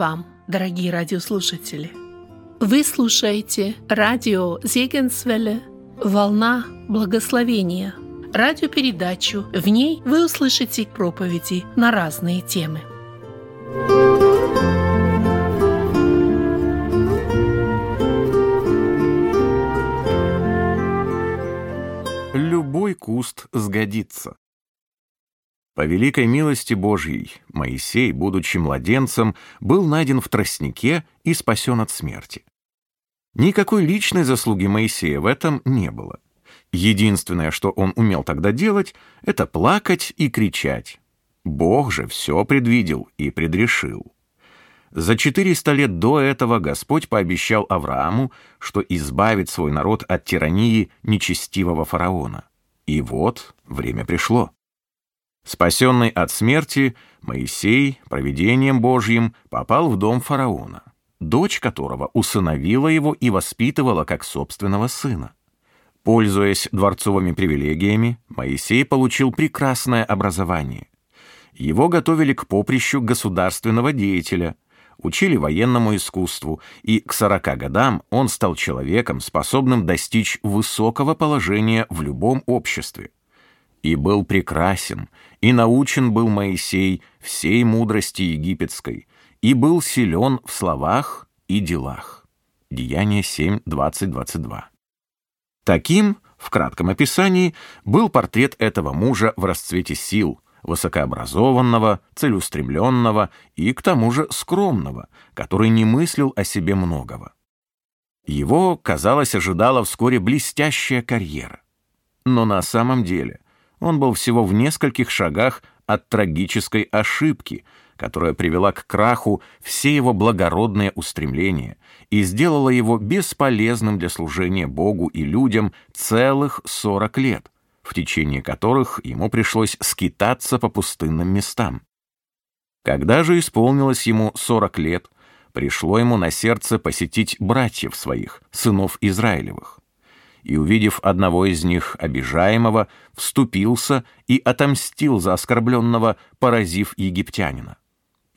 Вам, дорогие радиослушатели! Вы слушаете радио Зегенсвелле «Волна благословения» радиопередачу. В ней вы услышите проповеди на разные темы. Любой куст сгодится. По великой милости Божьей Моисей, будучи младенцем, был найден в тростнике и спасен от смерти. Никакой личной заслуги Моисея в этом не было. Единственное, что он умел тогда делать, это плакать и кричать. Бог же все предвидел и предрешил. За 400 лет до этого Господь пообещал Аврааму, что избавит свой народ от тирании нечестивого фараона. И вот время пришло. Спасенный от смерти, Моисей, провидением Божьим, попал в дом фараона, дочь которого усыновила его и воспитывала как собственного сына. Пользуясь дворцовыми привилегиями, Моисей получил прекрасное образование. Его готовили к поприщу государственного деятеля, учили военному искусству, и к 40 годам он стал человеком, способным достичь высокого положения в любом обществе. И был прекрасен, и научен был Моисей всей мудрости египетской, и был силен в словах и делах. Деяние 7, 20, 22. Таким, в кратком описании, был портрет этого мужа в расцвете сил, высокообразованного, целеустремленного и, к тому же, скромного, который не мыслил о себе многого. Его, казалось, ожидала вскоре блестящая карьера. Но на самом деле он был всего в нескольких шагах от трагической ошибки, которая привела к краху все его благородные устремления и сделала его бесполезным для служения Богу и людям целых 40 лет, в течение которых ему пришлось скитаться по пустынным местам. Когда же исполнилось ему 40 лет, пришло ему на сердце посетить братьев своих, сынов Израилевых и, увидев одного из них обижаемого, вступился и отомстил за оскорбленного, поразив египтянина.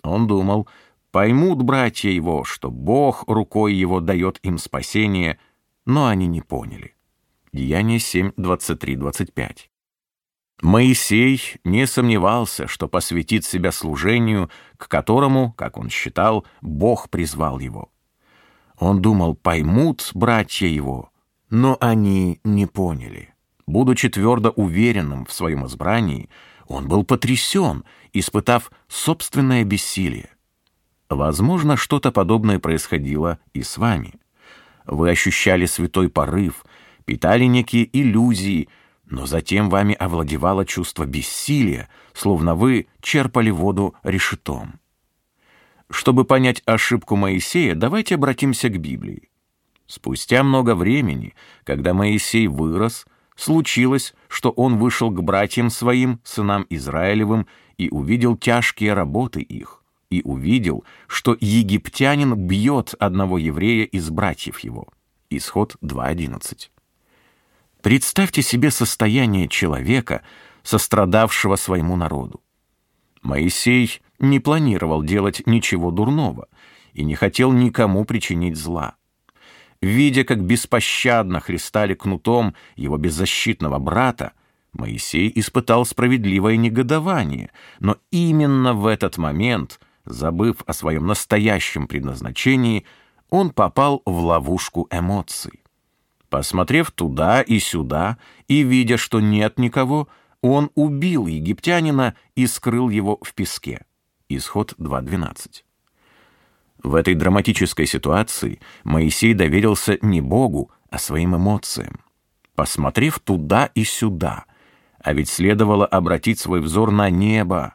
Он думал, поймут братья его, что Бог рукой его дает им спасение, но они не поняли. Деяние 7, 23, 25. Моисей не сомневался, что посвятит себя служению, к которому, как он считал, Бог призвал его. Он думал, поймут братья его, но они не поняли. Будучи твердо уверенным в своем избрании, он был потрясен, испытав собственное бессилие. Возможно, что-то подобное происходило и с вами. Вы ощущали святой порыв, питали некие иллюзии, но затем вами овладевало чувство бессилия, словно вы черпали воду решетом. Чтобы понять ошибку Моисея, давайте обратимся к Библии. Спустя много времени, когда Моисей вырос, случилось, что он вышел к братьям своим, сынам Израилевым, и увидел тяжкие работы их, и увидел, что египтянин бьет одного еврея из братьев его. Исход 2.11. Представьте себе состояние человека, сострадавшего своему народу. Моисей не планировал делать ничего дурного и не хотел никому причинить зла. Видя, как беспощадно христали кнутом его беззащитного брата, Моисей испытал справедливое негодование, но именно в этот момент, забыв о своем настоящем предназначении, он попал в ловушку эмоций. Посмотрев туда и сюда и видя, что нет никого, он убил египтянина и скрыл его в песке. Исход 2.12. В этой драматической ситуации Моисей доверился не Богу, а своим эмоциям. Посмотрев туда и сюда, а ведь следовало обратить свой взор на небо,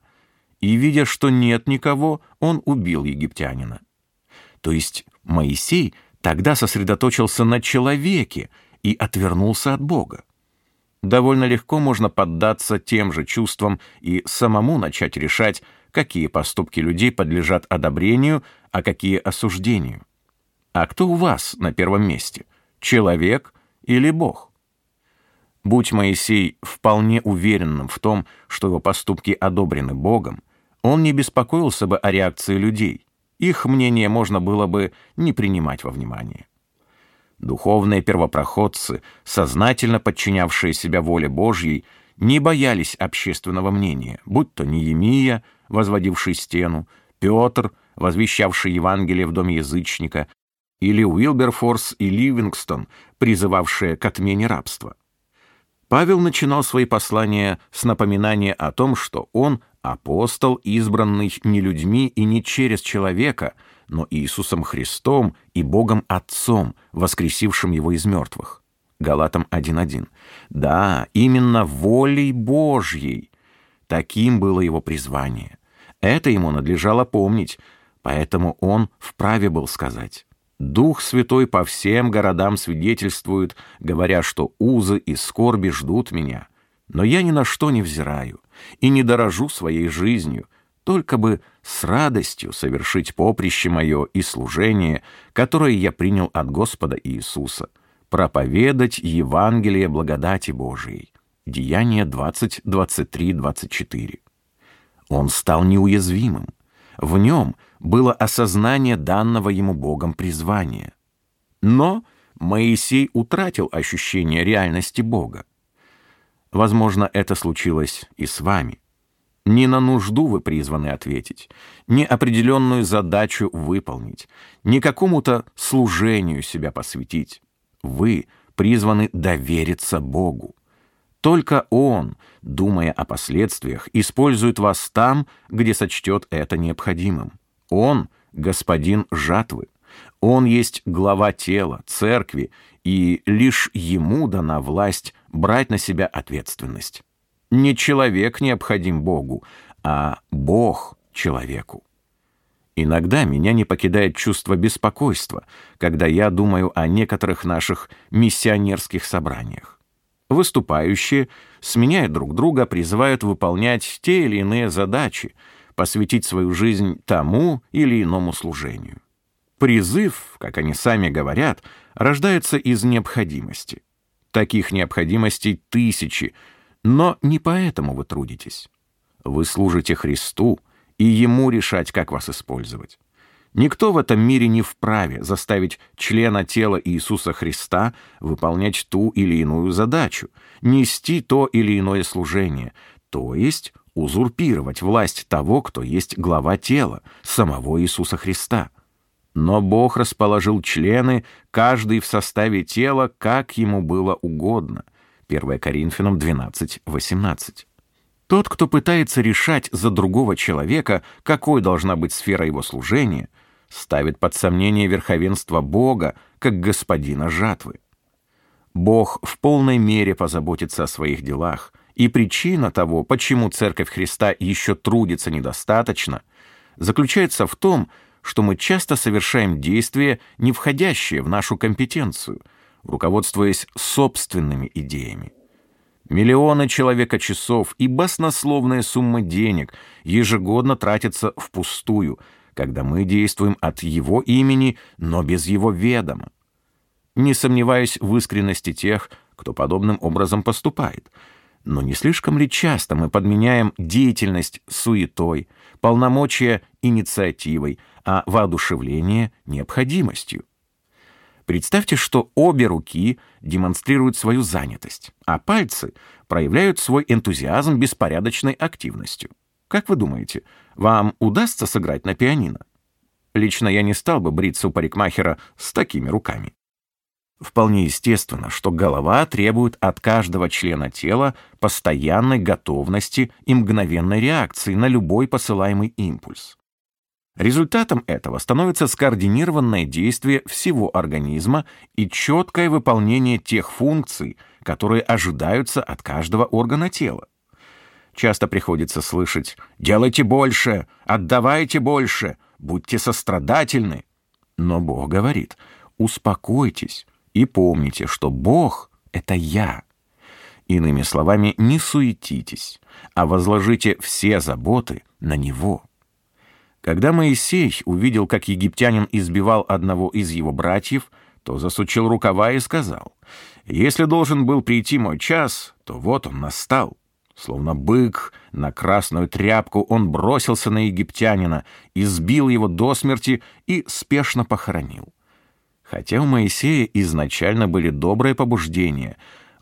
и, видя, что нет никого, он убил египтянина. То есть Моисей тогда сосредоточился на человеке и отвернулся от Бога. Довольно легко можно поддаться тем же чувствам и самому начать решать, какие поступки людей подлежат одобрению, а какие осуждению. А кто у вас на первом месте? Человек или Бог? Будь Моисей вполне уверенным в том, что его поступки одобрены Богом, он не беспокоился бы о реакции людей. их мнение можно было бы не принимать во внимание. Духовные первопроходцы, сознательно подчинявшие себя воле Божьей, не боялись общественного мнения, будь то Неемия, возводивший стену, Петр, возвещавший Евангелие в доме язычника, или Уилберфорс и Ливингстон, призывавшие к отмене рабства. Павел начинал свои послания с напоминания о том, что он апостол, избранный не людьми и не через человека, но Иисусом Христом и Богом Отцом, воскресившим его из мертвых. Галатам 1.1. Да, именно волей Божьей. Таким было его призвание. Это ему надлежало помнить, поэтому он вправе был сказать. Дух Святой по всем городам свидетельствует, говоря, что узы и скорби ждут меня. Но я ни на что не взираю и не дорожу своей жизнью, только бы с радостью совершить поприще мое и служение, которое я принял от Господа Иисуса, проповедать Евангелие благодати Божией. Деяние 20, 23, 24. Он стал неуязвимым. В нем было осознание данного ему Богом призвания. Но Моисей утратил ощущение реальности Бога. Возможно, это случилось и с вами. Не на нужду вы призваны ответить, не определенную задачу выполнить, не какому-то служению себя посвятить. Вы призваны довериться Богу. Только Он, думая о последствиях, использует вас там, где сочтет это необходимым. Он — господин жатвы. Он есть глава тела, церкви, и лишь ему дана власть брать на себя ответственность. Не человек необходим Богу, а Бог человеку. Иногда меня не покидает чувство беспокойства, когда я думаю о некоторых наших миссионерских собраниях. Выступающие, сменяя друг друга, призывают выполнять те или иные задачи, посвятить свою жизнь тому или иному служению. Призыв, как они сами говорят, рождается из необходимости. Таких необходимостей тысячи, но не поэтому вы трудитесь. Вы служите Христу, и Ему решать, как вас использовать. Никто в этом мире не вправе заставить члена тела Иисуса Христа выполнять ту или иную задачу, нести то или иное служение, то есть узурпировать власть того, кто есть глава тела, самого Иисуса Христа. Но Бог расположил члены, каждый в составе тела, как ему было угодно. 1 Коринфянам 12, 18. Тот, кто пытается решать за другого человека, какой должна быть сфера его служения, ставит под сомнение верховенство Бога как господина жатвы. Бог в полной мере позаботится о своих делах, и причина того, почему Церковь Христа еще трудится недостаточно, заключается в том, что мы часто совершаем действия, не входящие в нашу компетенцию, руководствуясь собственными идеями. Миллионы человека часов и баснословная сумма денег ежегодно тратятся впустую, когда мы действуем от его имени, но без его ведома. Не сомневаюсь в искренности тех, кто подобным образом поступает — но не слишком ли часто мы подменяем деятельность суетой, полномочия инициативой, а воодушевление необходимостью? Представьте, что обе руки демонстрируют свою занятость, а пальцы проявляют свой энтузиазм беспорядочной активностью. Как вы думаете, вам удастся сыграть на пианино? Лично я не стал бы бриться у парикмахера с такими руками. Вполне естественно, что голова требует от каждого члена тела постоянной готовности и мгновенной реакции на любой посылаемый импульс. Результатом этого становится скоординированное действие всего организма и четкое выполнение тех функций, которые ожидаются от каждого органа тела. Часто приходится слышать «делайте больше», «отдавайте больше», «будьте сострадательны». Но Бог говорит «успокойтесь», и помните, что Бог — это я. Иными словами, не суетитесь, а возложите все заботы на Него. Когда Моисей увидел, как египтянин избивал одного из его братьев, то засучил рукава и сказал, «Если должен был прийти мой час, то вот он настал». Словно бык, на красную тряпку он бросился на египтянина, избил его до смерти и спешно похоронил. Хотя у Моисея изначально были добрые побуждения,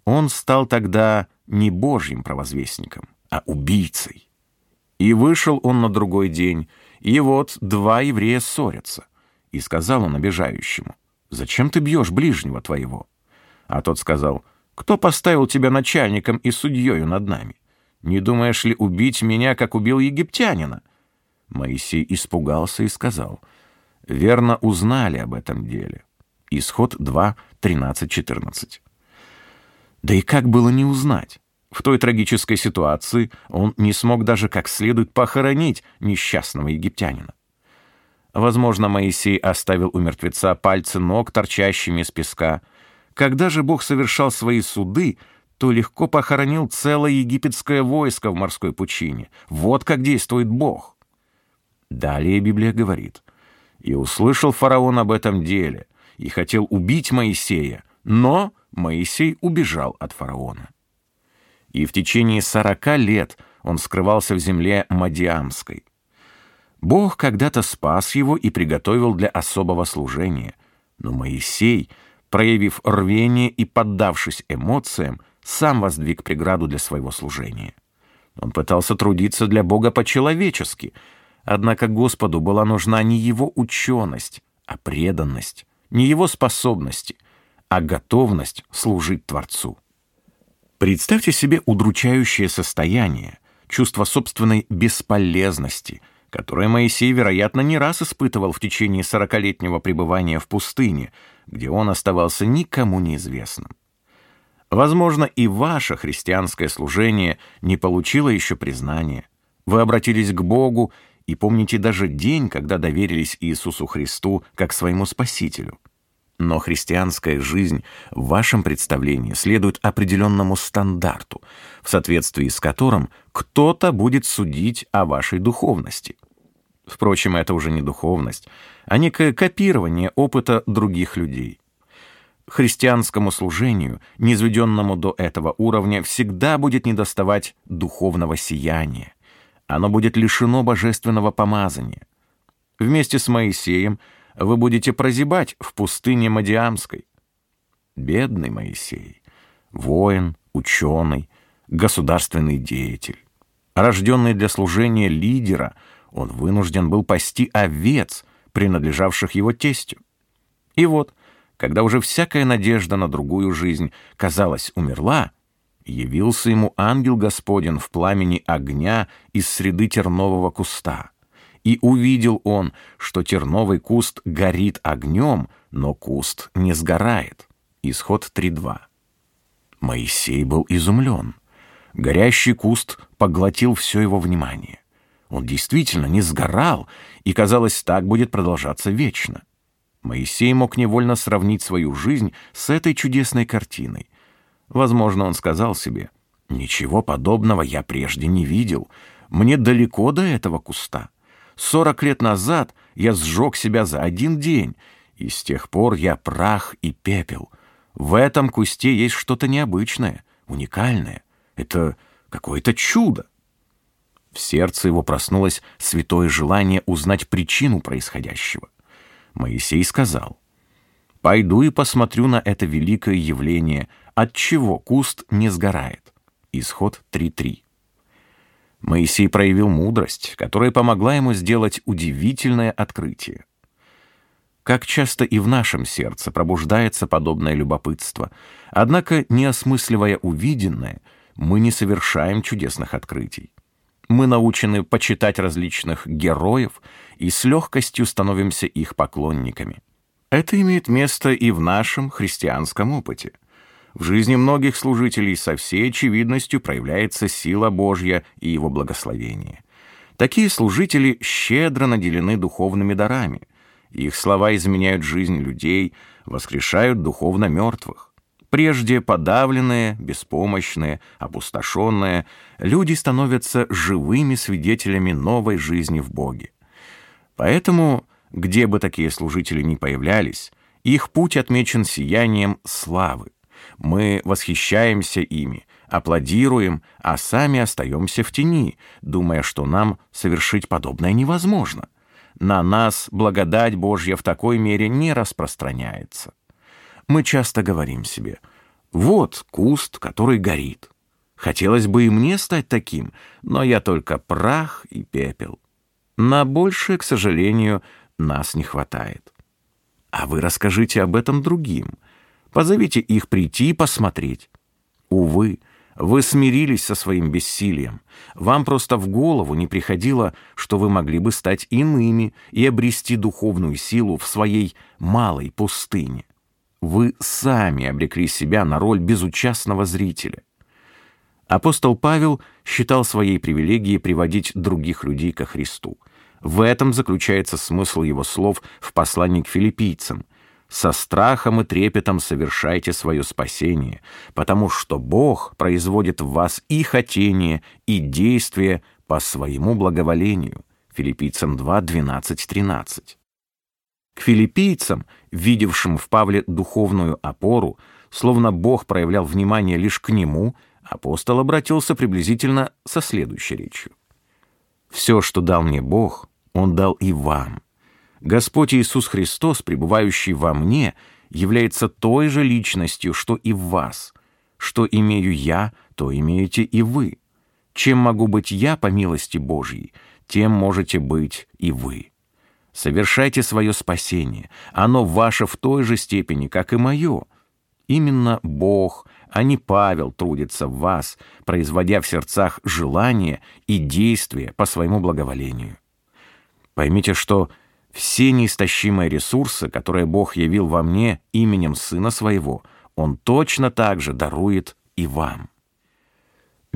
он стал тогда не божьим провозвестником, а убийцей. И вышел он на другой день, и вот два еврея ссорятся. И сказал он обижающему, «Зачем ты бьешь ближнего твоего?» А тот сказал, «Кто поставил тебя начальником и судьею над нами? Не думаешь ли убить меня, как убил египтянина?» Моисей испугался и сказал, «Верно узнали об этом деле». Исход 2, 13, 14. Да и как было не узнать? В той трагической ситуации он не смог даже как следует похоронить несчастного египтянина. Возможно, Моисей оставил у мертвеца пальцы ног, торчащими из песка. Когда же Бог совершал свои суды, то легко похоронил целое египетское войско в морской пучине. Вот как действует Бог. Далее Библия говорит, «И услышал фараон об этом деле, и хотел убить Моисея, но Моисей убежал от фараона. И в течение сорока лет он скрывался в земле Мадиамской. Бог когда-то спас его и приготовил для особого служения, но Моисей, проявив рвение и поддавшись эмоциям, сам воздвиг преграду для своего служения. Он пытался трудиться для Бога по-человечески, однако Господу была нужна не его ученость, а преданность, не его способности, а готовность служить Творцу. Представьте себе удручающее состояние, чувство собственной бесполезности, которое Моисей, вероятно, не раз испытывал в течение сорокалетнего пребывания в пустыне, где он оставался никому неизвестным. Возможно, и ваше христианское служение не получило еще признания. Вы обратились к Богу и помните даже день, когда доверились Иисусу Христу как своему Спасителю. Но христианская жизнь в вашем представлении следует определенному стандарту, в соответствии с которым кто-то будет судить о вашей духовности. Впрочем, это уже не духовность, а некое копирование опыта других людей. Христианскому служению, низведенному до этого уровня, всегда будет недоставать духовного сияния. Оно будет лишено божественного помазания. Вместе с Моисеем – вы будете прозябать в пустыне Мадиамской. Бедный Моисей, воин, ученый, государственный деятель. Рожденный для служения лидера, он вынужден был пасти овец, принадлежавших его тестю. И вот, когда уже всякая надежда на другую жизнь, казалось, умерла, явился ему ангел Господень в пламени огня из среды тернового куста — и увидел он, что терновый куст горит огнем, но куст не сгорает. Исход 3.2. Моисей был изумлен. Горящий куст поглотил все его внимание. Он действительно не сгорал, и, казалось, так будет продолжаться вечно. Моисей мог невольно сравнить свою жизнь с этой чудесной картиной. Возможно, он сказал себе, «Ничего подобного я прежде не видел. Мне далеко до этого куста». Сорок лет назад я сжег себя за один день, и с тех пор я прах и пепел. В этом кусте есть что-то необычное, уникальное. Это какое-то чудо. В сердце его проснулось святое желание узнать причину происходящего. Моисей сказал, «Пойду и посмотрю на это великое явление, от чего куст не сгорает». Исход 3.3. Моисей проявил мудрость, которая помогла ему сделать удивительное открытие. Как часто и в нашем сердце пробуждается подобное любопытство, однако, не осмысливая увиденное, мы не совершаем чудесных открытий. Мы научены почитать различных героев и с легкостью становимся их поклонниками. Это имеет место и в нашем христианском опыте – в жизни многих служителей со всей очевидностью проявляется сила Божья и Его благословение. Такие служители щедро наделены духовными дарами. Их слова изменяют жизнь людей, воскрешают духовно мертвых. Прежде подавленные, беспомощные, опустошенные, люди становятся живыми свидетелями новой жизни в Боге. Поэтому, где бы такие служители ни появлялись, их путь отмечен сиянием славы. Мы восхищаемся ими, аплодируем, а сами остаемся в тени, думая, что нам совершить подобное невозможно. На нас благодать Божья в такой мере не распространяется. Мы часто говорим себе, вот куст, который горит. Хотелось бы и мне стать таким, но я только прах и пепел. На большее, к сожалению, нас не хватает. А вы расскажите об этом другим. Позовите их прийти и посмотреть. Увы, вы смирились со своим бессилием. Вам просто в голову не приходило, что вы могли бы стать иными и обрести духовную силу в своей малой пустыне. Вы сами обрекли себя на роль безучастного зрителя. Апостол Павел считал своей привилегией приводить других людей ко Христу. В этом заключается смысл его слов в послании к филиппийцам. «Со страхом и трепетом совершайте свое спасение, потому что Бог производит в вас и хотение, и действие по своему благоволению». Филиппийцам 2, 12, 13. К филиппийцам, видевшим в Павле духовную опору, словно Бог проявлял внимание лишь к нему, апостол обратился приблизительно со следующей речью. «Все, что дал мне Бог, Он дал и вам. Господь Иисус Христос, пребывающий во мне, является той же личностью, что и в вас. Что имею я, то имеете и вы. Чем могу быть я по милости Божьей, тем можете быть и вы. Совершайте свое спасение. Оно ваше в той же степени, как и мое. Именно Бог, а не Павел трудится в вас, производя в сердцах желания и действия по своему благоволению. Поймите, что все неистощимые ресурсы, которые Бог явил во мне именем Сына Своего, Он точно так же дарует и вам.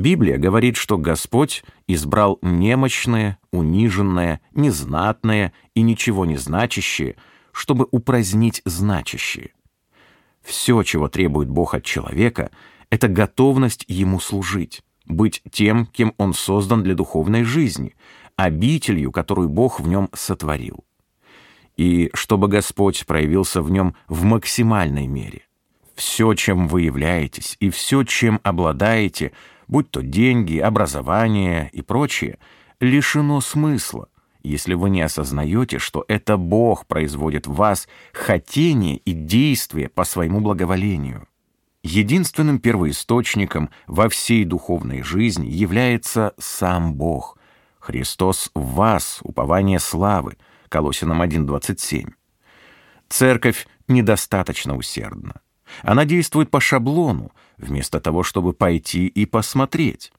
Библия говорит, что Господь избрал немощное, униженное, незнатное и ничего не значащее, чтобы упразднить значащее. Все, чего требует Бог от человека, это готовность Ему служить, быть тем, кем Он создан для духовной жизни, обителью, которую Бог в нем сотворил. И чтобы Господь проявился в нем в максимальной мере. Все, чем вы являетесь, и все, чем обладаете — будь то деньги, образование и прочее, лишено смысла, если вы не осознаете, что это Бог производит в вас хотение и действие по своему благоволению. Единственным первоисточником во всей духовной жизни является сам Бог. Христос в вас, упование славы, Колосинам 1.27. Церковь недостаточно усердна. Она действует по шаблону, вместо того, чтобы пойти и посмотреть.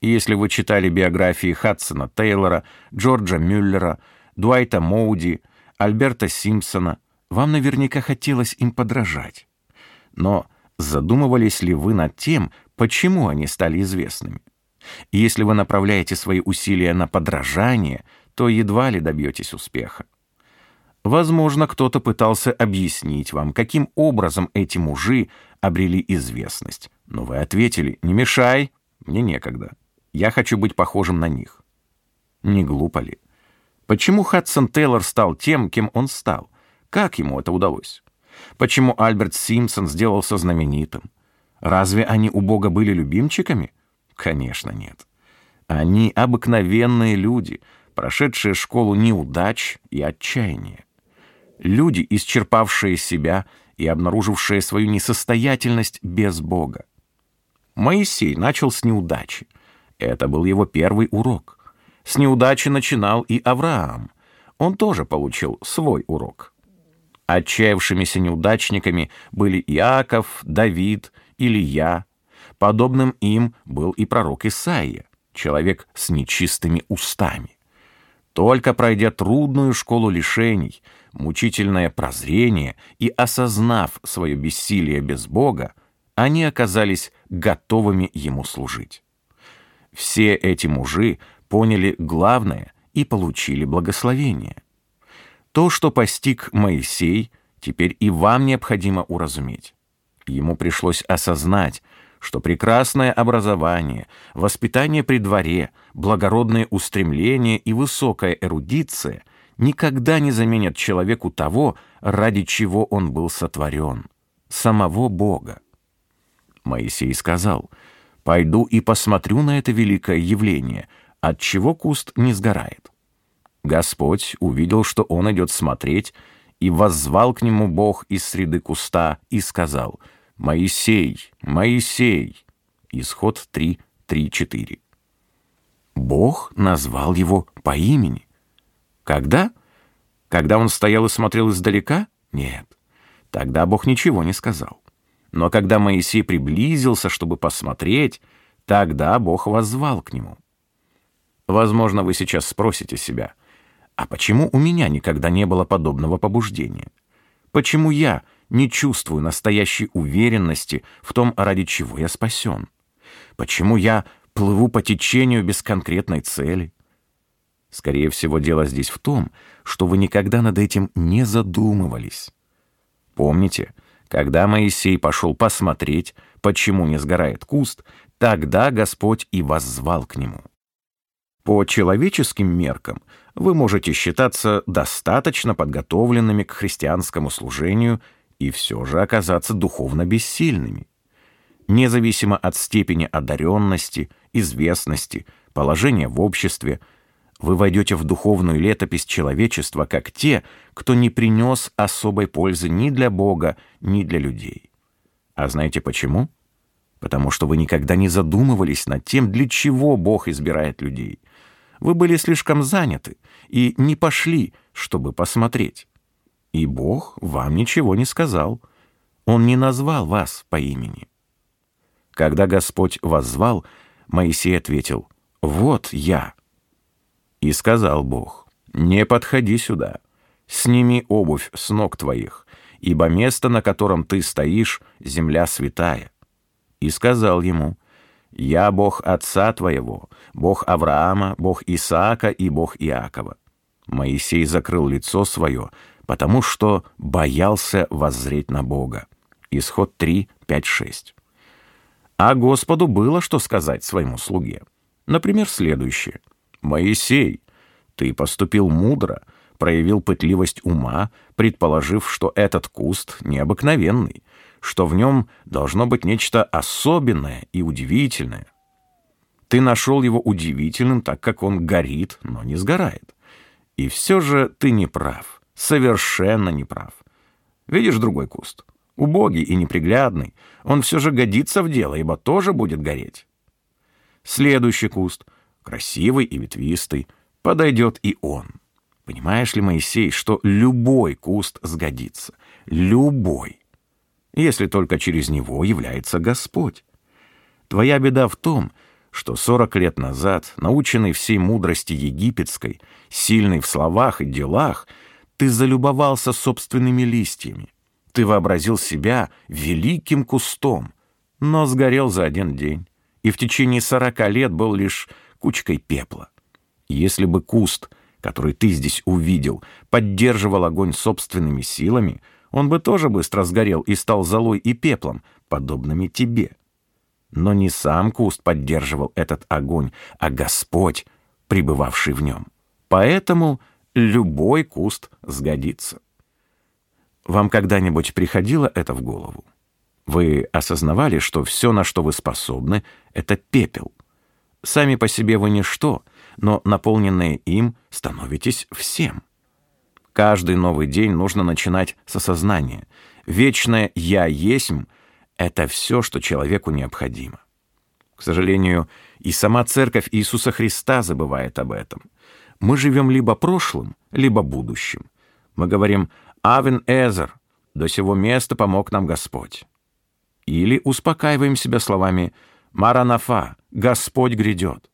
если вы читали биографии Хадсона Тейлора, Джорджа Мюллера, Дуайта Моуди, Альберта Симпсона, вам наверняка хотелось им подражать. Но задумывались ли вы над тем, почему они стали известными? Если вы направляете свои усилия на подражание, то едва ли добьетесь успеха. Возможно, кто-то пытался объяснить вам, каким образом эти мужи обрели известность. Но вы ответили «Не мешай, мне некогда. Я хочу быть похожим на них». Не глупо ли? Почему Хадсон Тейлор стал тем, кем он стал? Как ему это удалось? Почему Альберт Симпсон сделался знаменитым? Разве они у Бога были любимчиками? Конечно, нет. Они обыкновенные люди, прошедшие школу неудач и отчаяния. Люди, исчерпавшие себя и обнаружившие свою несостоятельность без Бога. Моисей начал с неудачи. Это был его первый урок. С неудачи начинал и Авраам. Он тоже получил свой урок. Отчаявшимися неудачниками были Иаков, Давид, Илья. Подобным им был и пророк Исаия, человек с нечистыми устами. Только пройдя трудную школу лишений, мучительное прозрение и осознав свое бессилие без Бога, они оказались готовыми Ему служить. Все эти мужи поняли главное и получили благословение. То, что постиг Моисей, теперь и вам необходимо уразуметь. Ему пришлось осознать, что прекрасное образование, воспитание при дворе, благородные устремления и высокая эрудиция — никогда не заменят человеку того, ради чего он был сотворен, самого Бога. Моисей сказал, Пойду и посмотрю на это великое явление, отчего куст не сгорает. Господь увидел, что он идет смотреть, и воззвал к нему Бог из среды куста и сказал, «Моисей, Моисей!» Исход 3, 3, 4. Бог назвал его по имени. Когда? Когда он стоял и смотрел издалека? Нет. Тогда Бог ничего не сказал. Но когда Моисей приблизился, чтобы посмотреть, тогда Бог воззвал к нему. Возможно, вы сейчас спросите себя, а почему у меня никогда не было подобного побуждения? Почему я не чувствую настоящей уверенности в том, ради чего я спасен? Почему я плыву по течению без конкретной цели? Скорее всего, дело здесь в том, что вы никогда над этим не задумывались. Помните, когда Моисей пошел посмотреть, почему не сгорает куст, тогда Господь и воззвал к нему. По человеческим меркам вы можете считаться достаточно подготовленными к христианскому служению и все же оказаться духовно бессильными. Независимо от степени одаренности, известности, положения в обществе – вы войдете в духовную летопись человечества как те, кто не принес особой пользы ни для Бога, ни для людей. А знаете почему? Потому что вы никогда не задумывались над тем, для чего Бог избирает людей. Вы были слишком заняты и не пошли, чтобы посмотреть. И Бог вам ничего не сказал. Он не назвал вас по имени. Когда Господь вас звал, Моисей ответил, «Вот я». И сказал Бог, «Не подходи сюда, сними обувь с ног твоих, ибо место, на котором ты стоишь, земля святая». И сказал ему, «Я Бог отца твоего, Бог Авраама, Бог Исаака и Бог Иакова». Моисей закрыл лицо свое, потому что боялся воззреть на Бога. Исход 3, 5, 6. А Господу было что сказать своему слуге. Например, следующее — «Моисей, ты поступил мудро, проявил пытливость ума, предположив, что этот куст необыкновенный, что в нем должно быть нечто особенное и удивительное. Ты нашел его удивительным, так как он горит, но не сгорает. И все же ты не прав, совершенно не прав. Видишь другой куст? Убогий и неприглядный, он все же годится в дело, ибо тоже будет гореть. Следующий куст — красивый и ветвистый, подойдет и он. Понимаешь ли, Моисей, что любой куст сгодится? Любой. Если только через него является Господь. Твоя беда в том, что сорок лет назад, наученный всей мудрости египетской, сильный в словах и делах, ты залюбовался собственными листьями. Ты вообразил себя великим кустом, но сгорел за один день, и в течение сорока лет был лишь кучкой пепла. Если бы куст, который ты здесь увидел, поддерживал огонь собственными силами, он бы тоже быстро сгорел и стал золой и пеплом, подобными тебе. Но не сам куст поддерживал этот огонь, а Господь, пребывавший в нем. Поэтому любой куст сгодится. Вам когда-нибудь приходило это в голову? Вы осознавали, что все, на что вы способны, — это пепел — Сами по себе вы ничто, но наполненные им становитесь всем. Каждый новый день нужно начинать с осознания. Вечное «я есмь» — это все, что человеку необходимо. К сожалению, и сама Церковь Иисуса Христа забывает об этом. Мы живем либо прошлым, либо будущим. Мы говорим «Авен Эзер», «До сего места помог нам Господь». Или успокаиваем себя словами «Маранафа», Господь грядет.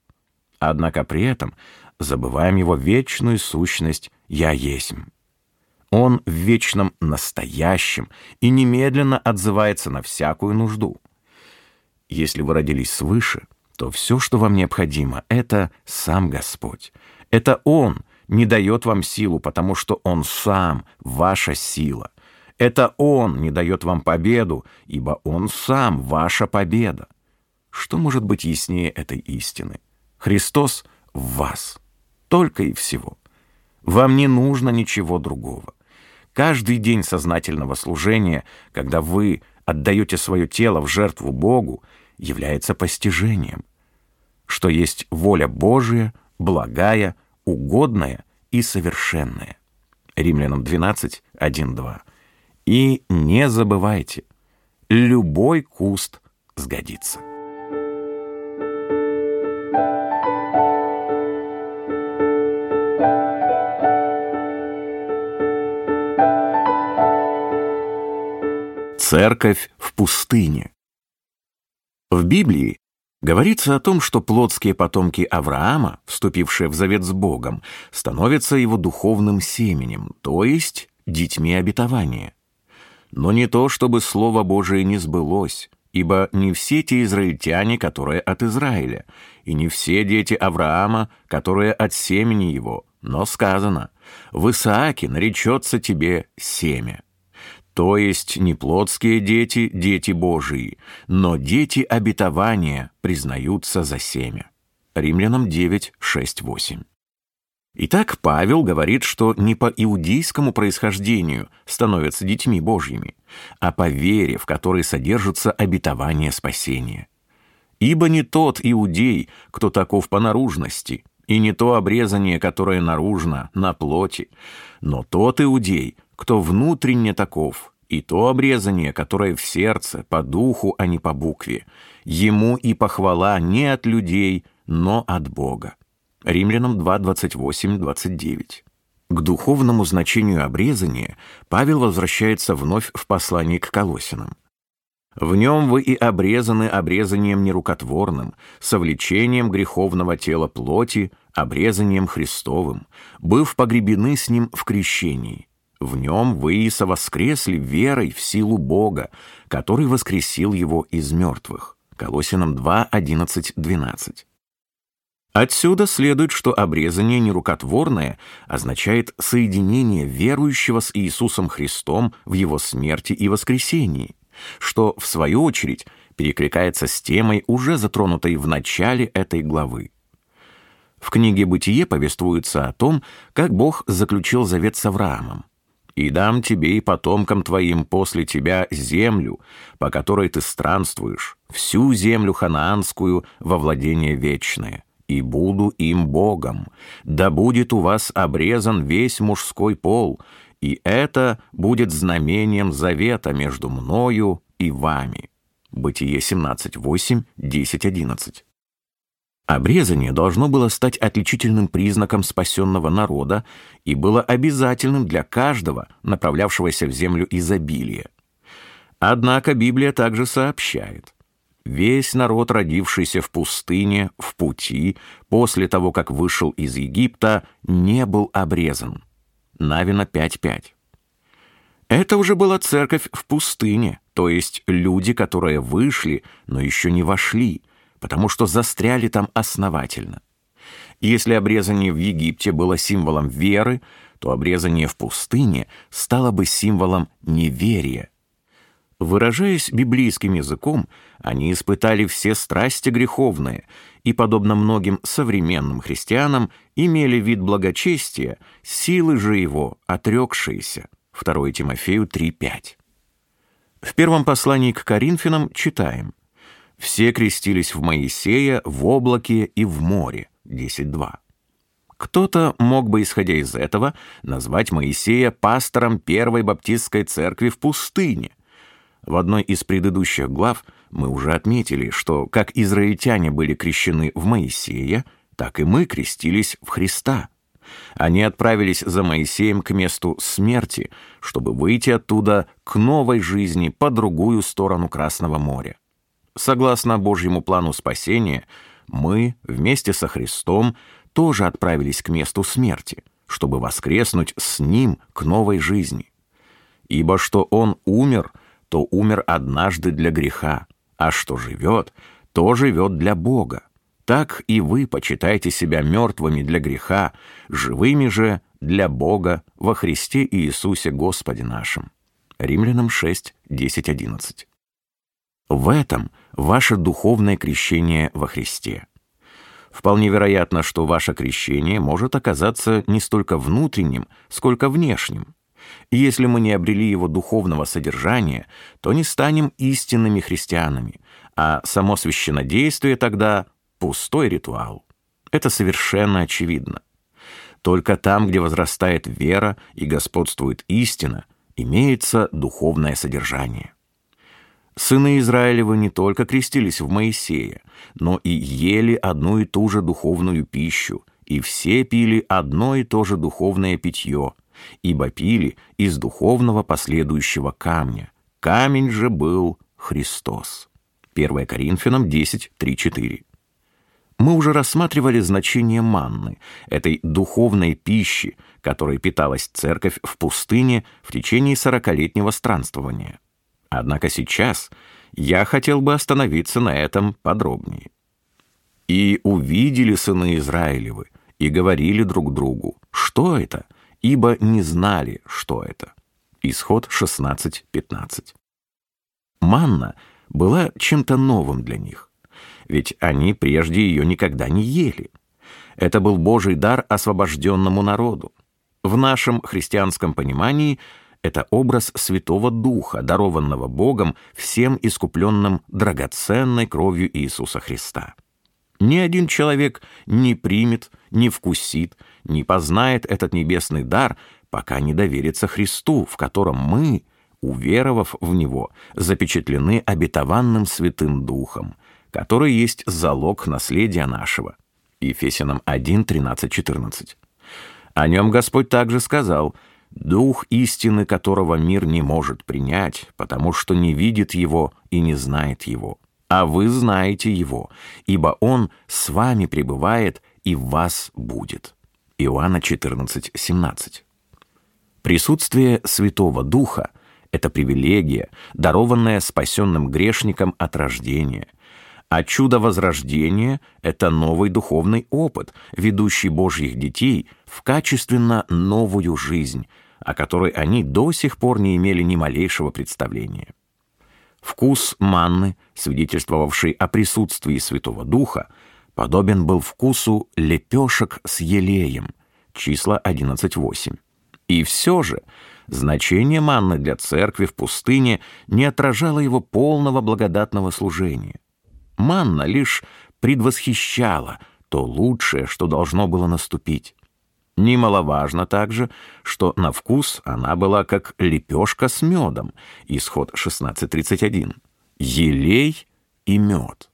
Однако при этом забываем его вечную сущность «Я есмь». Он в вечном настоящем и немедленно отзывается на всякую нужду. Если вы родились свыше, то все, что вам необходимо, это сам Господь. Это Он не дает вам силу, потому что Он сам ваша сила. Это Он не дает вам победу, ибо Он сам ваша победа. Что может быть яснее этой истины? Христос в вас. Только и всего. Вам не нужно ничего другого. Каждый день сознательного служения, когда вы отдаете свое тело в жертву Богу, является постижением, что есть воля Божия, благая, угодная и совершенная. Римлянам 12, 1, 2. И не забывайте, любой куст сгодится. Церковь в пустыне. В Библии говорится о том, что плотские потомки Авраама, вступившие в завет с Богом, становятся его духовным семенем, то есть детьми обетования. Но не то, чтобы Слово Божие не сбылось, ибо не все те израильтяне, которые от Израиля, и не все дети Авраама, которые от семени его, но сказано, «В Исааке наречется тебе семя». То есть не плотские дети, дети Божии, но дети обетования признаются за семя. Римлянам 9, 6, 8. Итак, Павел говорит, что не по иудейскому происхождению становятся детьми Божьими, а по вере, в которой содержится обетование спасения. Ибо не тот иудей, кто таков по наружности, и не то обрезание, которое наружно, на плоти, но тот иудей, кто внутренне таков, и то обрезание, которое в сердце, по духу, а не по букве. Ему и похвала не от людей, но от Бога. Римлянам 2, 28, 29. К духовному значению обрезания Павел возвращается вновь в послании к Колосинам. «В нем вы и обрезаны обрезанием нерукотворным, совлечением греховного тела плоти, обрезанием Христовым, быв погребены с ним в крещении. В нем вы и совоскресли верой в силу Бога, который воскресил его из мертвых». Колосинам 2, 11, 12. Отсюда следует, что обрезание нерукотворное означает соединение верующего с Иисусом Христом в Его смерти и воскресении, что, в свою очередь, перекликается с темой, уже затронутой в начале этой главы. В книге «Бытие» повествуется о том, как Бог заключил завет с Авраамом. «И дам тебе и потомкам твоим после тебя землю, по которой ты странствуешь, всю землю ханаанскую во владение вечное» и буду им Богом. Да будет у вас обрезан весь мужской пол, и это будет знамением завета между мною и вами». Бытие 17.8, 10.11. Обрезание должно было стать отличительным признаком спасенного народа и было обязательным для каждого, направлявшегося в землю изобилия. Однако Библия также сообщает – Весь народ, родившийся в пустыне, в пути, после того, как вышел из Египта, не был обрезан. Навина 5.5. Это уже была церковь в пустыне, то есть люди, которые вышли, но еще не вошли, потому что застряли там основательно. Если обрезание в Египте было символом веры, то обрезание в пустыне стало бы символом неверия. Выражаясь библейским языком, они испытали все страсти греховные и, подобно многим современным христианам, имели вид благочестия, силы же его отрекшиеся. 2 Тимофею 3.5. В первом послании к Коринфянам читаем «Все крестились в Моисея, в облаке и в море» 10.2. Кто-то мог бы, исходя из этого, назвать Моисея пастором Первой Баптистской церкви в пустыне, в одной из предыдущих глав мы уже отметили, что как израильтяне были крещены в Моисея, так и мы крестились в Христа. Они отправились за Моисеем к месту смерти, чтобы выйти оттуда к новой жизни по другую сторону Красного моря. Согласно Божьему плану спасения, мы вместе со Христом тоже отправились к месту смерти, чтобы воскреснуть с Ним к новой жизни. Ибо что Он умер — то умер однажды для греха, а что живет, то живет для Бога. Так и вы почитайте себя мертвыми для греха, живыми же для Бога во Христе Иисусе Господе нашим. Римлянам 6, 10, 11. В этом ваше духовное крещение во Христе. Вполне вероятно, что ваше крещение может оказаться не столько внутренним, сколько внешним. И если мы не обрели его духовного содержания, то не станем истинными христианами, а само священнодействие тогда — пустой ритуал. Это совершенно очевидно. Только там, где возрастает вера и господствует истина, имеется духовное содержание. Сыны Израилева не только крестились в Моисея, но и ели одну и ту же духовную пищу, и все пили одно и то же духовное питье, ибо пили из духовного последующего камня. Камень же был Христос. 1 Коринфянам 10, 3, 4. Мы уже рассматривали значение манны, этой духовной пищи, которой питалась церковь в пустыне в течение сорокалетнего странствования. Однако сейчас я хотел бы остановиться на этом подробнее. «И увидели сыны Израилевы, и говорили друг другу, что это, ибо не знали, что это». Исход 16.15. Манна была чем-то новым для них ведь они прежде ее никогда не ели. Это был Божий дар освобожденному народу. В нашем христианском понимании это образ Святого Духа, дарованного Богом всем искупленным драгоценной кровью Иисуса Христа. Ни один человек не примет, не вкусит, не познает этот небесный дар, пока не доверится Христу, в котором мы, уверовав в Него, запечатлены обетованным Святым Духом, который есть залог наследия нашего. Ефесянам 1, 13, 14. О нем Господь также сказал, «Дух истины, которого мир не может принять, потому что не видит его и не знает его. А вы знаете его, ибо он с вами пребывает и в вас будет». Иоанна 14, 17. Присутствие Святого Духа — это привилегия, дарованная спасенным грешникам от рождения — а чудо возрождения — это новый духовный опыт, ведущий Божьих детей в качественно новую жизнь, о которой они до сих пор не имели ни малейшего представления. Вкус манны, свидетельствовавший о присутствии Святого Духа, подобен был вкусу лепешек с елеем, числа 11.8. И все же значение манны для церкви в пустыне не отражало его полного благодатного служения — манна лишь предвосхищала то лучшее, что должно было наступить. Немаловажно также, что на вкус она была как лепешка с медом, исход 16.31, елей и мед.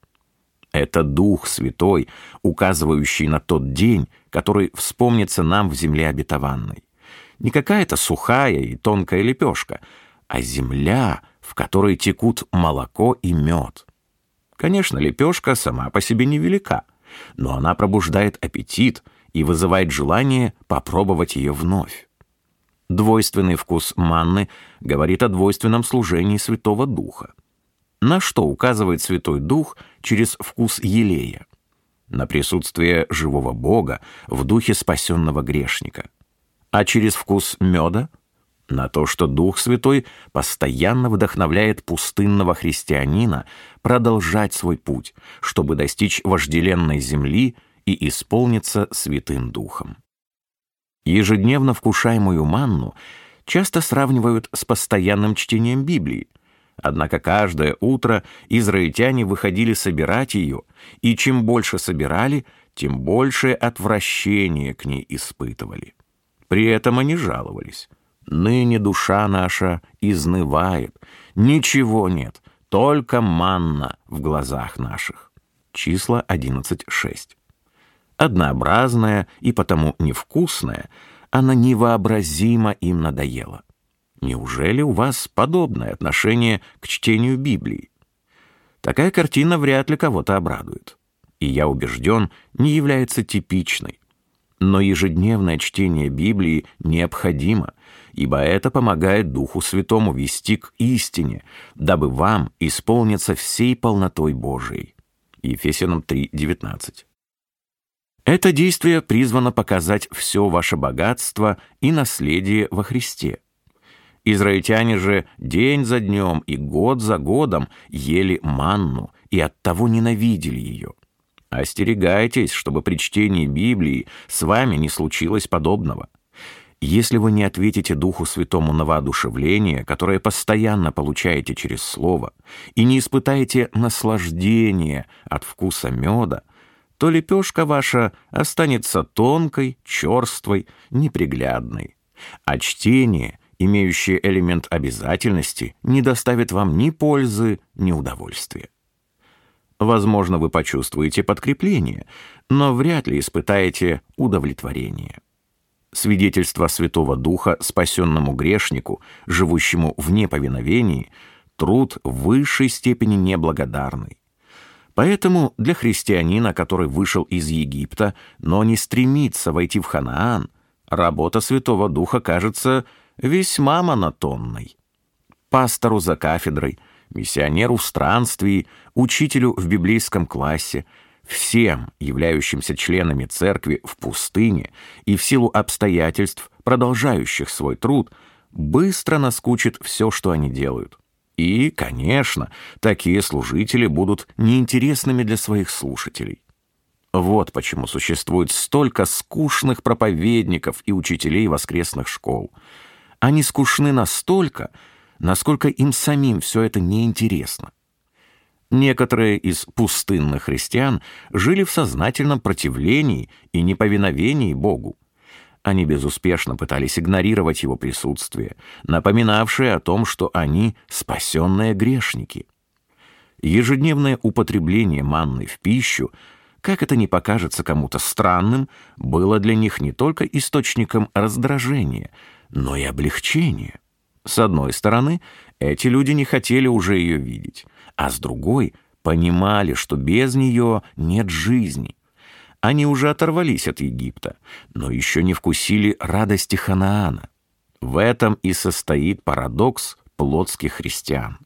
Это Дух Святой, указывающий на тот день, который вспомнится нам в земле обетованной. Не какая-то сухая и тонкая лепешка, а земля, в которой текут молоко и мед. Конечно, лепешка сама по себе невелика, но она пробуждает аппетит и вызывает желание попробовать ее вновь. Двойственный вкус манны говорит о двойственном служении Святого Духа. На что указывает Святой Дух через вкус елея? На присутствие живого Бога в духе спасенного грешника. А через вкус меда на то, что Дух Святой постоянно вдохновляет пустынного христианина продолжать свой путь, чтобы достичь вожделенной земли и исполниться Святым Духом. Ежедневно вкушаемую манну часто сравнивают с постоянным чтением Библии, однако каждое утро израильтяне выходили собирать ее, и чем больше собирали, тем большее отвращение к ней испытывали. При этом они жаловались. Ныне душа наша изнывает, ничего нет, только манна в глазах наших. Числа 11.6. Однообразная и потому невкусная, она невообразимо им надоела. Неужели у вас подобное отношение к чтению Библии? Такая картина вряд ли кого-то обрадует. И я убежден, не является типичной. Но ежедневное чтение Библии необходимо, ибо это помогает Духу Святому вести к истине, дабы вам исполниться всей полнотой Божией. Ефесянам 3:19. Это действие призвано показать все ваше богатство и наследие во Христе. Израильтяне же день за днем и год за годом ели манну и оттого ненавидели ее. Остерегайтесь, чтобы при чтении Библии с вами не случилось подобного. Если вы не ответите Духу Святому на воодушевление, которое постоянно получаете через Слово, и не испытаете наслаждение от вкуса меда, то лепешка ваша останется тонкой, черствой, неприглядной. А чтение, имеющее элемент обязательности, не доставит вам ни пользы, ни удовольствия. Возможно, вы почувствуете подкрепление, но вряд ли испытаете удовлетворение. Свидетельство Святого Духа спасенному грешнику, живущему в неповиновении, труд в высшей степени неблагодарный. Поэтому для христианина, который вышел из Египта, но не стремится войти в Ханаан, работа Святого Духа кажется весьма монотонной. Пастору за кафедрой, миссионеру в странствии, учителю в библейском классе, всем, являющимся членами церкви в пустыне и в силу обстоятельств, продолжающих свой труд, быстро наскучит все, что они делают. И, конечно, такие служители будут неинтересными для своих слушателей. Вот почему существует столько скучных проповедников и учителей воскресных школ. Они скучны настолько, насколько им самим все это неинтересно. Некоторые из пустынных христиан жили в сознательном противлении и неповиновении Богу. Они безуспешно пытались игнорировать его присутствие, напоминавшее о том, что они спасенные грешники. Ежедневное употребление манны в пищу, как это не покажется кому-то странным, было для них не только источником раздражения, но и облегчения. С одной стороны, эти люди не хотели уже ее видеть, а с другой — понимали, что без нее нет жизни — они уже оторвались от Египта, но еще не вкусили радости Ханаана. В этом и состоит парадокс плотских христиан.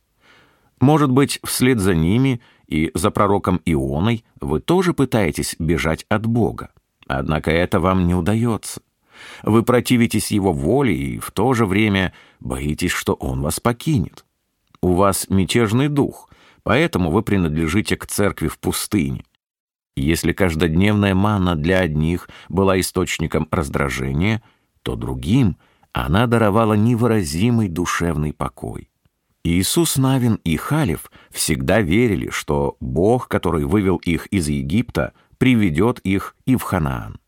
Может быть, вслед за ними и за пророком Ионой вы тоже пытаетесь бежать от Бога. Однако это вам не удается. Вы противитесь Его воле и в то же время боитесь, что Он вас покинет. У вас мятежный дух, поэтому вы принадлежите к церкви в пустыне. Если каждодневная манна для одних была источником раздражения, то другим она даровала невыразимый душевный покой. Иисус Навин и Халев всегда верили, что Бог, который вывел их из Египта, приведет их и в Ханаан.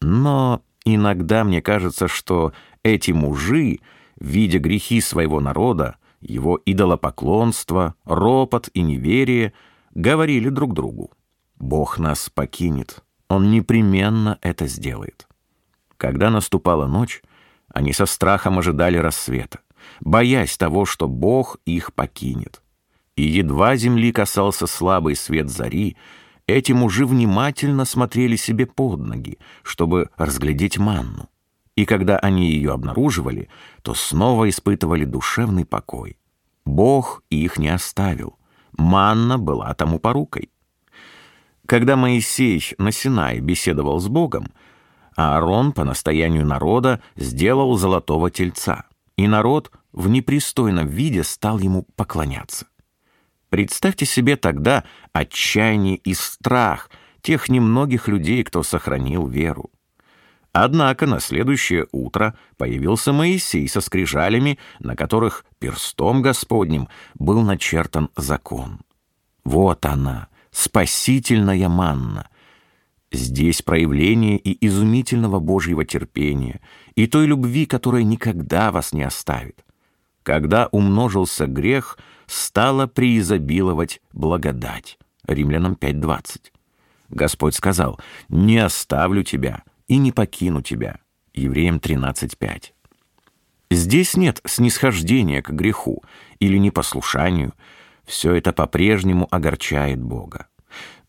Но иногда мне кажется, что эти мужи, видя грехи своего народа, его идолопоклонство, ропот и неверие, говорили друг другу. Бог нас покинет. Он непременно это сделает. Когда наступала ночь, они со страхом ожидали рассвета, боясь того, что Бог их покинет. И едва земли касался слабый свет зари, эти мужи внимательно смотрели себе под ноги, чтобы разглядеть манну. И когда они ее обнаруживали, то снова испытывали душевный покой. Бог их не оставил. Манна была тому порукой. Когда Моисей на Синае беседовал с Богом, Аарон по настоянию народа сделал золотого тельца, и народ в непристойном виде стал ему поклоняться. Представьте себе тогда отчаяние и страх тех немногих людей, кто сохранил веру. Однако на следующее утро появился Моисей со скрижалями, на которых перстом Господним был начертан закон. Вот она, спасительная манна. Здесь проявление и изумительного Божьего терпения, и той любви, которая никогда вас не оставит. Когда умножился грех, стала преизобиловать благодать. Римлянам 5.20. Господь сказал, «Не оставлю тебя и не покину тебя». Евреям 13.5. Здесь нет снисхождения к греху или непослушанию, все это по-прежнему огорчает Бога.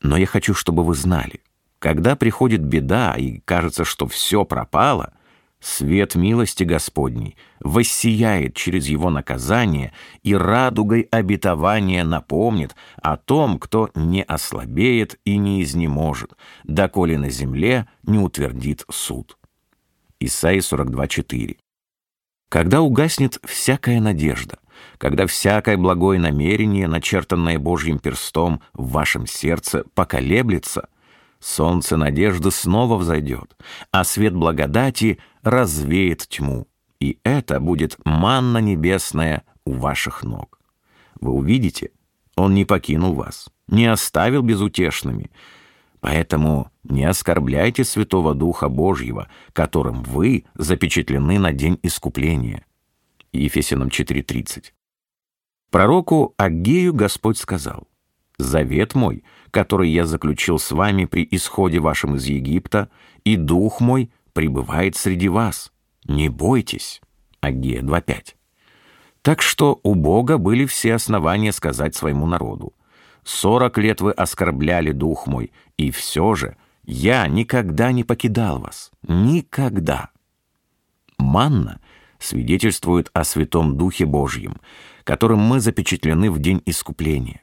Но я хочу, чтобы вы знали, когда приходит беда и кажется, что все пропало, свет милости Господней воссияет через его наказание и радугой обетования напомнит о том, кто не ослабеет и не изнеможет, доколе на земле не утвердит суд. Исайя 42.4 Когда угаснет всякая надежда, когда всякое благое намерение, начертанное Божьим перстом в вашем сердце, поколеблется, солнце надежды снова взойдет, а свет благодати развеет тьму, и это будет манна небесная у ваших ног. Вы увидите, Он не покинул вас, не оставил безутешными, Поэтому не оскорбляйте Святого Духа Божьего, которым вы запечатлены на день искупления. Ефесянам 4.30. Пророку Агею Господь сказал, «Завет мой, который я заключил с вами при исходе вашем из Египта, и Дух мой пребывает среди вас. Не бойтесь». Агея 2.5. Так что у Бога были все основания сказать своему народу, Сорок лет вы оскорбляли дух мой, и все же я никогда не покидал вас. Никогда. Манна свидетельствует о Святом Духе Божьем, которым мы запечатлены в день искупления.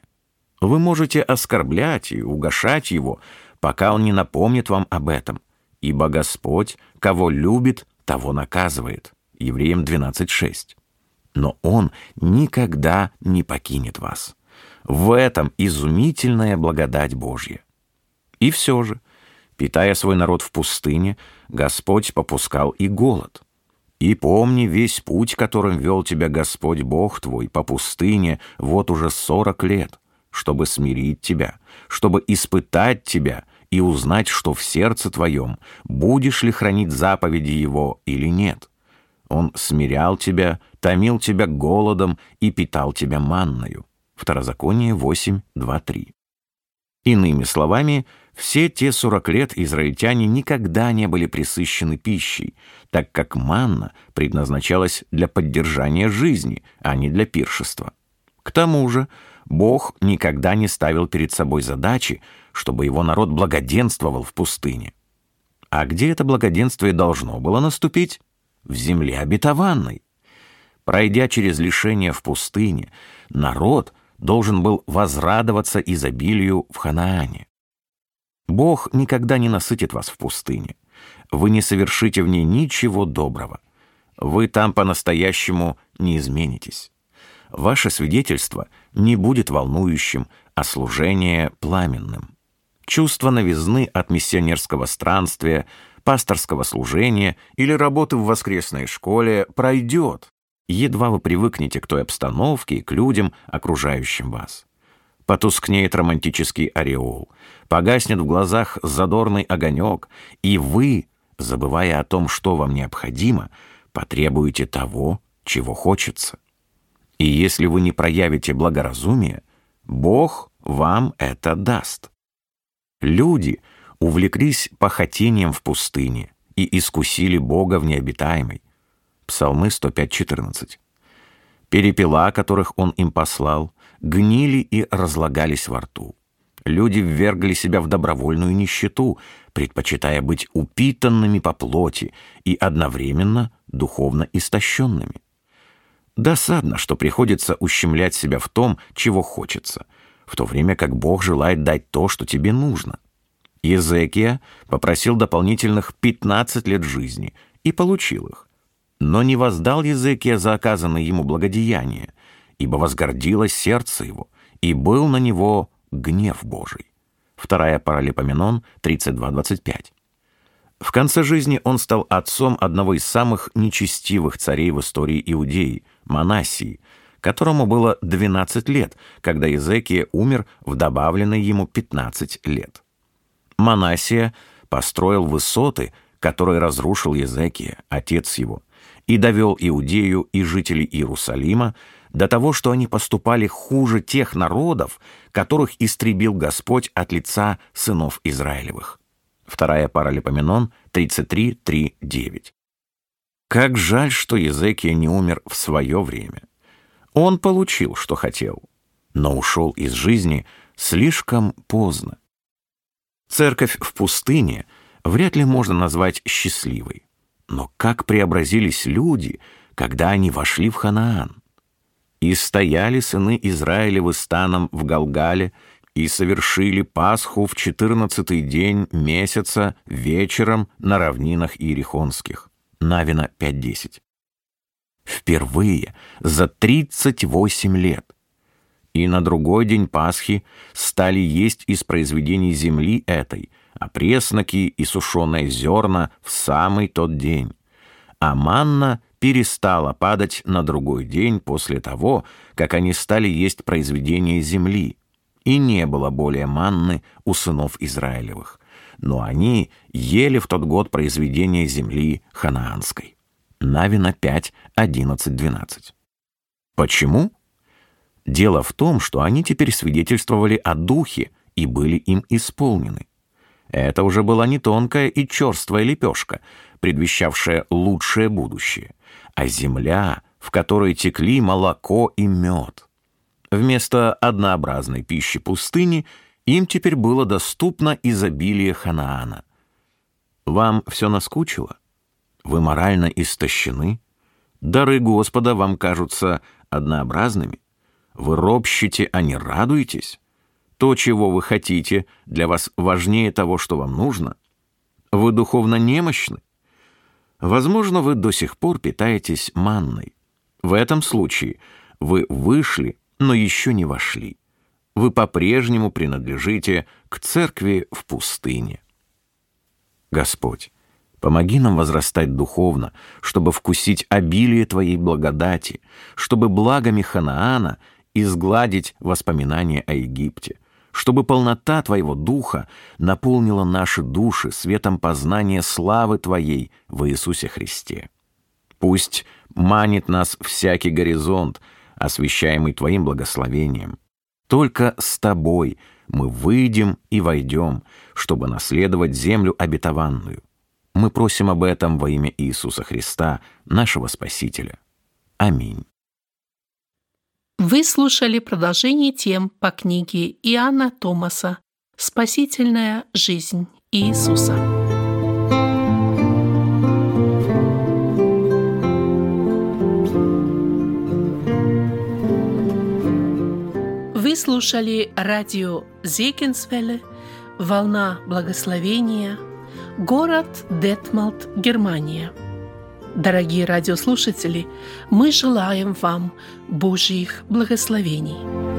Вы можете оскорблять и угошать его, пока он не напомнит вам об этом, ибо Господь, кого любит, того наказывает. Евреям 12.6. Но Он никогда не покинет вас. В этом изумительная благодать Божья. И все же, питая свой народ в пустыне, Господь попускал и голод. И помни весь путь, которым вел тебя Господь Бог твой по пустыне вот уже сорок лет, чтобы смирить тебя, чтобы испытать тебя и узнать, что в сердце твоем, будешь ли хранить заповеди Его или нет. Он смирял тебя, томил тебя голодом и питал тебя манною. Второзаконие 8, 2, 3. Иными словами, все те 40 лет израильтяне никогда не были присыщены пищей, так как манна предназначалась для поддержания жизни, а не для пиршества. К тому же, Бог никогда не ставил перед собой задачи, чтобы его народ благоденствовал в пустыне. А где это благоденствие должно было наступить? В земле обетованной. Пройдя через лишение в пустыне, народ — должен был возрадоваться изобилию в Ханаане. Бог никогда не насытит вас в пустыне. Вы не совершите в ней ничего доброго. Вы там по-настоящему не изменитесь. Ваше свидетельство не будет волнующим, а служение пламенным. Чувство новизны от миссионерского странствия, пасторского служения или работы в воскресной школе пройдет, Едва вы привыкнете к той обстановке и к людям, окружающим вас. Потускнеет романтический ореол, погаснет в глазах задорный огонек, и вы, забывая о том, что вам необходимо, потребуете того, чего хочется. И если вы не проявите благоразумие, Бог вам это даст. Люди увлеклись похотением в пустыне и искусили Бога в необитаемой. Псалмы 105.14. Перепела, которых он им послал, гнили и разлагались во рту. Люди ввергли себя в добровольную нищету, предпочитая быть упитанными по плоти и одновременно духовно истощенными. Досадно, что приходится ущемлять себя в том, чего хочется, в то время как Бог желает дать то, что тебе нужно. Езекия попросил дополнительных 15 лет жизни и получил их. Но не воздал Языкия за оказанное ему благодеяние, ибо возгордилось сердце его, и был на него гнев Божий. Вторая Паралипоменон 32.25. В конце жизни он стал отцом одного из самых нечестивых царей в истории Иудеи, Манасии, которому было 12 лет, когда Езекия умер в добавленные ему 15 лет. Манасия построил высоты, которые разрушил Езекия, отец его, и довел Иудею и жителей Иерусалима до того, что они поступали хуже тех народов, которых истребил Господь от лица сынов Израилевых. Вторая Паралипоменон 33.3.9. Как жаль, что Езекия не умер в свое время. Он получил, что хотел, но ушел из жизни слишком поздно. Церковь в пустыне вряд ли можно назвать счастливой. Но как преобразились люди, когда они вошли в Ханаан? И стояли сыны Израилевы станом в Галгале, и совершили Пасху в четырнадцатый день месяца вечером на равнинах Иерихонских. Навина 5.10. Впервые за 38 лет. И на другой день Пасхи стали есть из произведений земли этой – а пресноки и сушеные зерна в самый тот день. а манна перестала падать на другой день после того, как они стали есть произведения земли, и не было более манны у сынов Израилевых. Но они ели в тот год произведения земли ханаанской. Навина 5, 11, 12. Почему? Дело в том, что они теперь свидетельствовали о духе и были им исполнены. Это уже была не тонкая и черствая лепешка, предвещавшая лучшее будущее, а земля, в которой текли молоко и мед. Вместо однообразной пищи пустыни им теперь было доступно изобилие Ханаана. Вам все наскучило? Вы морально истощены? Дары Господа вам кажутся однообразными? Вы ропщите, а не радуетесь? То, чего вы хотите, для вас важнее того, что вам нужно? Вы духовно немощны? Возможно, вы до сих пор питаетесь манной. В этом случае вы вышли, но еще не вошли. Вы по-прежнему принадлежите к церкви в пустыне. Господь, помоги нам возрастать духовно, чтобы вкусить обилие Твоей благодати, чтобы благами Ханаана изгладить воспоминания о Египте, чтобы полнота Твоего Духа наполнила наши души светом познания славы Твоей в Иисусе Христе. Пусть манит нас всякий горизонт, освящаемый Твоим благословением. Только с Тобой мы выйдем и войдем, чтобы наследовать землю обетованную. Мы просим об этом во имя Иисуса Христа, нашего Спасителя. Аминь. Вы слушали продолжение тем по книге Иоанна Томаса «Спасительная жизнь Иисуса». Вы слушали радио Зекинсвелле «Волна благословения», город Детмалт, Германия – Дорогие радиослушатели, мы желаем вам Божьих благословений.